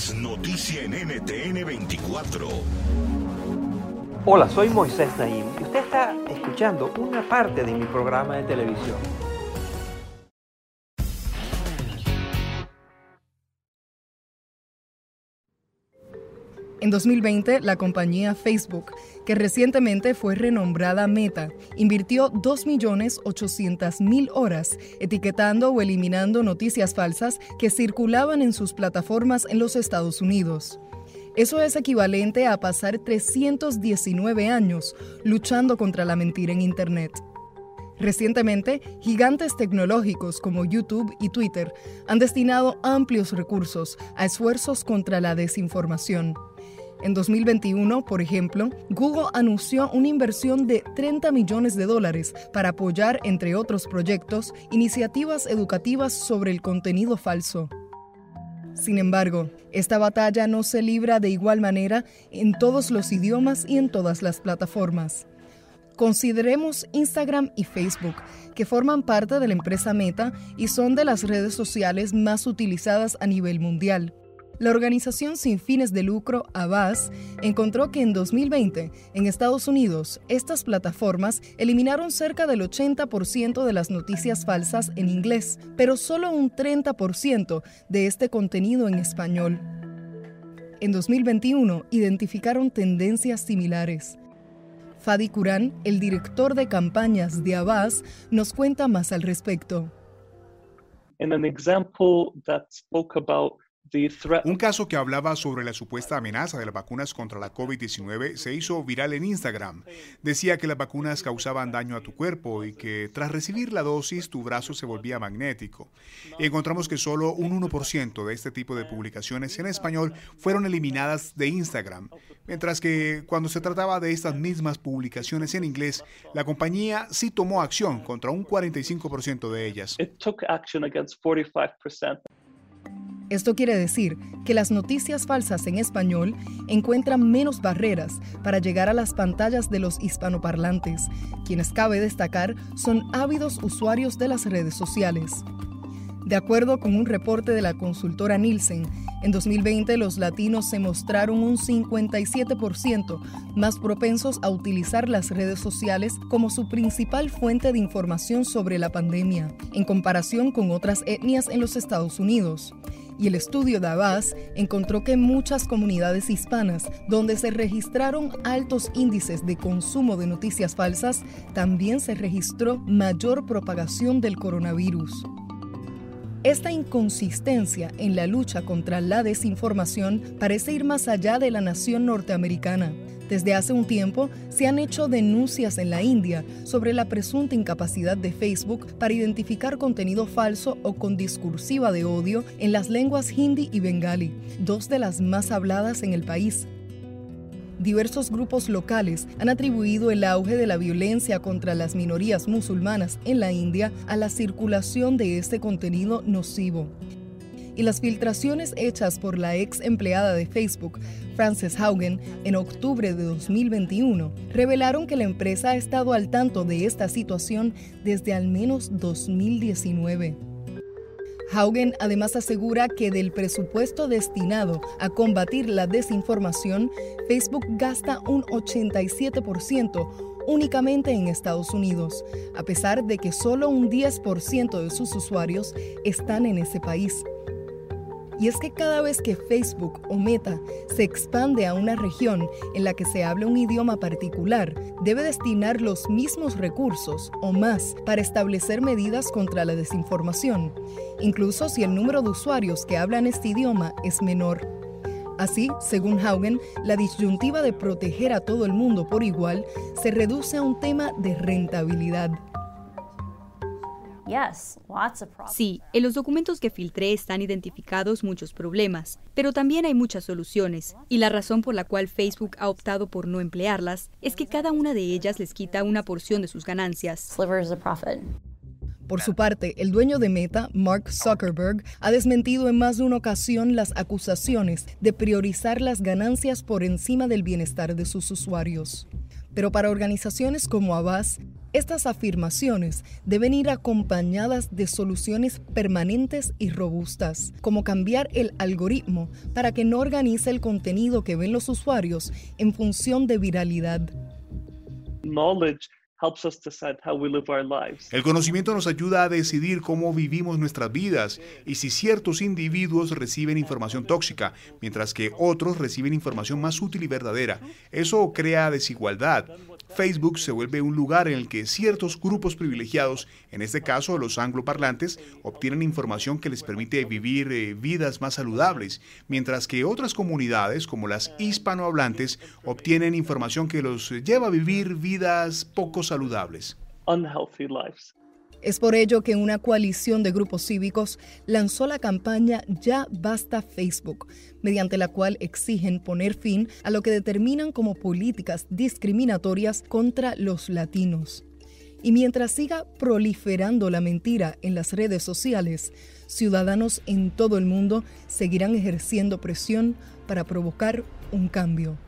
Es noticia en NTN 24. Hola, soy Moisés Naim y usted está escuchando una parte de mi programa de televisión. En 2020, la compañía Facebook, que recientemente fue renombrada Meta, invirtió 2.800.000 horas etiquetando o eliminando noticias falsas que circulaban en sus plataformas en los Estados Unidos. Eso es equivalente a pasar 319 años luchando contra la mentira en Internet. Recientemente, gigantes tecnológicos como YouTube y Twitter han destinado amplios recursos a esfuerzos contra la desinformación. En 2021, por ejemplo, Google anunció una inversión de 30 millones de dólares para apoyar, entre otros proyectos, iniciativas educativas sobre el contenido falso. Sin embargo, esta batalla no se libra de igual manera en todos los idiomas y en todas las plataformas. Consideremos Instagram y Facebook, que forman parte de la empresa Meta y son de las redes sociales más utilizadas a nivel mundial. La organización sin fines de lucro Avaz encontró que en 2020 en Estados Unidos estas plataformas eliminaron cerca del 80% de las noticias falsas en inglés, pero solo un 30% de este contenido en español. En 2021 identificaron tendencias similares. Fadi Kurán, el director de campañas de Avaz, nos cuenta más al respecto. In an example that spoke about un caso que hablaba sobre la supuesta amenaza de las vacunas contra la COVID-19 se hizo viral en Instagram. Decía que las vacunas causaban daño a tu cuerpo y que tras recibir la dosis tu brazo se volvía magnético. encontramos que solo un 1% de este tipo de publicaciones en español fueron eliminadas de Instagram, mientras que cuando se trataba de estas mismas publicaciones en inglés, la compañía sí tomó acción contra un 45% de ellas. Esto quiere decir que las noticias falsas en español encuentran menos barreras para llegar a las pantallas de los hispanoparlantes, quienes cabe destacar son ávidos usuarios de las redes sociales. De acuerdo con un reporte de la consultora Nielsen, en 2020 los latinos se mostraron un 57% más propensos a utilizar las redes sociales como su principal fuente de información sobre la pandemia, en comparación con otras etnias en los Estados Unidos y el estudio de Abbas encontró que en muchas comunidades hispanas, donde se registraron altos índices de consumo de noticias falsas, también se registró mayor propagación del coronavirus. Esta inconsistencia en la lucha contra la desinformación parece ir más allá de la nación norteamericana. Desde hace un tiempo se han hecho denuncias en la India sobre la presunta incapacidad de Facebook para identificar contenido falso o con discursiva de odio en las lenguas hindi y bengali, dos de las más habladas en el país. Diversos grupos locales han atribuido el auge de la violencia contra las minorías musulmanas en la India a la circulación de este contenido nocivo y las filtraciones hechas por la ex empleada de Facebook, Frances Haugen, en octubre de 2021, revelaron que la empresa ha estado al tanto de esta situación desde al menos 2019. Haugen además asegura que del presupuesto destinado a combatir la desinformación, Facebook gasta un 87% únicamente en Estados Unidos, a pesar de que solo un 10% de sus usuarios están en ese país. Y es que cada vez que Facebook o Meta se expande a una región en la que se habla un idioma particular, debe destinar los mismos recursos o más para establecer medidas contra la desinformación, incluso si el número de usuarios que hablan este idioma es menor. Así, según Haugen, la disyuntiva de proteger a todo el mundo por igual se reduce a un tema de rentabilidad. Sí, en los documentos que filtré están identificados muchos problemas, pero también hay muchas soluciones, y la razón por la cual Facebook ha optado por no emplearlas es que cada una de ellas les quita una porción de sus ganancias. Por su parte, el dueño de Meta, Mark Zuckerberg, ha desmentido en más de una ocasión las acusaciones de priorizar las ganancias por encima del bienestar de sus usuarios. Pero para organizaciones como Abbas, estas afirmaciones deben ir acompañadas de soluciones permanentes y robustas, como cambiar el algoritmo para que no organice el contenido que ven los usuarios en función de viralidad. El conocimiento nos ayuda a decidir cómo vivimos nuestras vidas y si ciertos individuos reciben información tóxica, mientras que otros reciben información más útil y verdadera. Eso crea desigualdad. Facebook se vuelve un lugar en el que ciertos grupos privilegiados, en este caso los angloparlantes, obtienen información que les permite vivir eh, vidas más saludables, mientras que otras comunidades, como las hispanohablantes, obtienen información que los lleva a vivir vidas poco saludables. Es por ello que una coalición de grupos cívicos lanzó la campaña Ya Basta Facebook, mediante la cual exigen poner fin a lo que determinan como políticas discriminatorias contra los latinos. Y mientras siga proliferando la mentira en las redes sociales, ciudadanos en todo el mundo seguirán ejerciendo presión para provocar un cambio.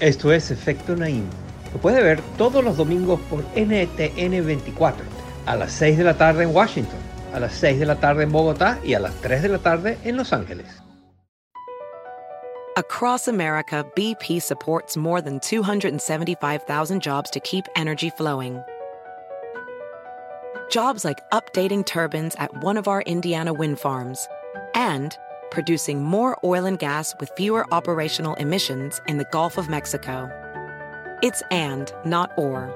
Esto es Efecto Naim. Lo puede ver todos los domingos por NTN 24, a las 6 de la tarde en Washington, a las 6 de la tarde en Bogotá y a las 3 de la tarde en Los Ángeles. Across America, BP supports more than 275,000 jobs to keep energy flowing. Jobs like updating turbines at one of our Indiana wind farms and producing more oil and gas with fewer operational emissions in the Gulf of Mexico. It's and, not or.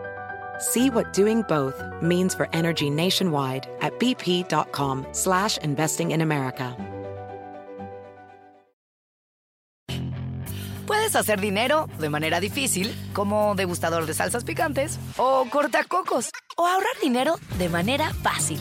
See what doing both means for energy nationwide at bp.com slash investing in America. Puedes hacer dinero de manera difícil, como degustador de salsas picantes, o cortacocos, o ahorrar dinero de manera fácil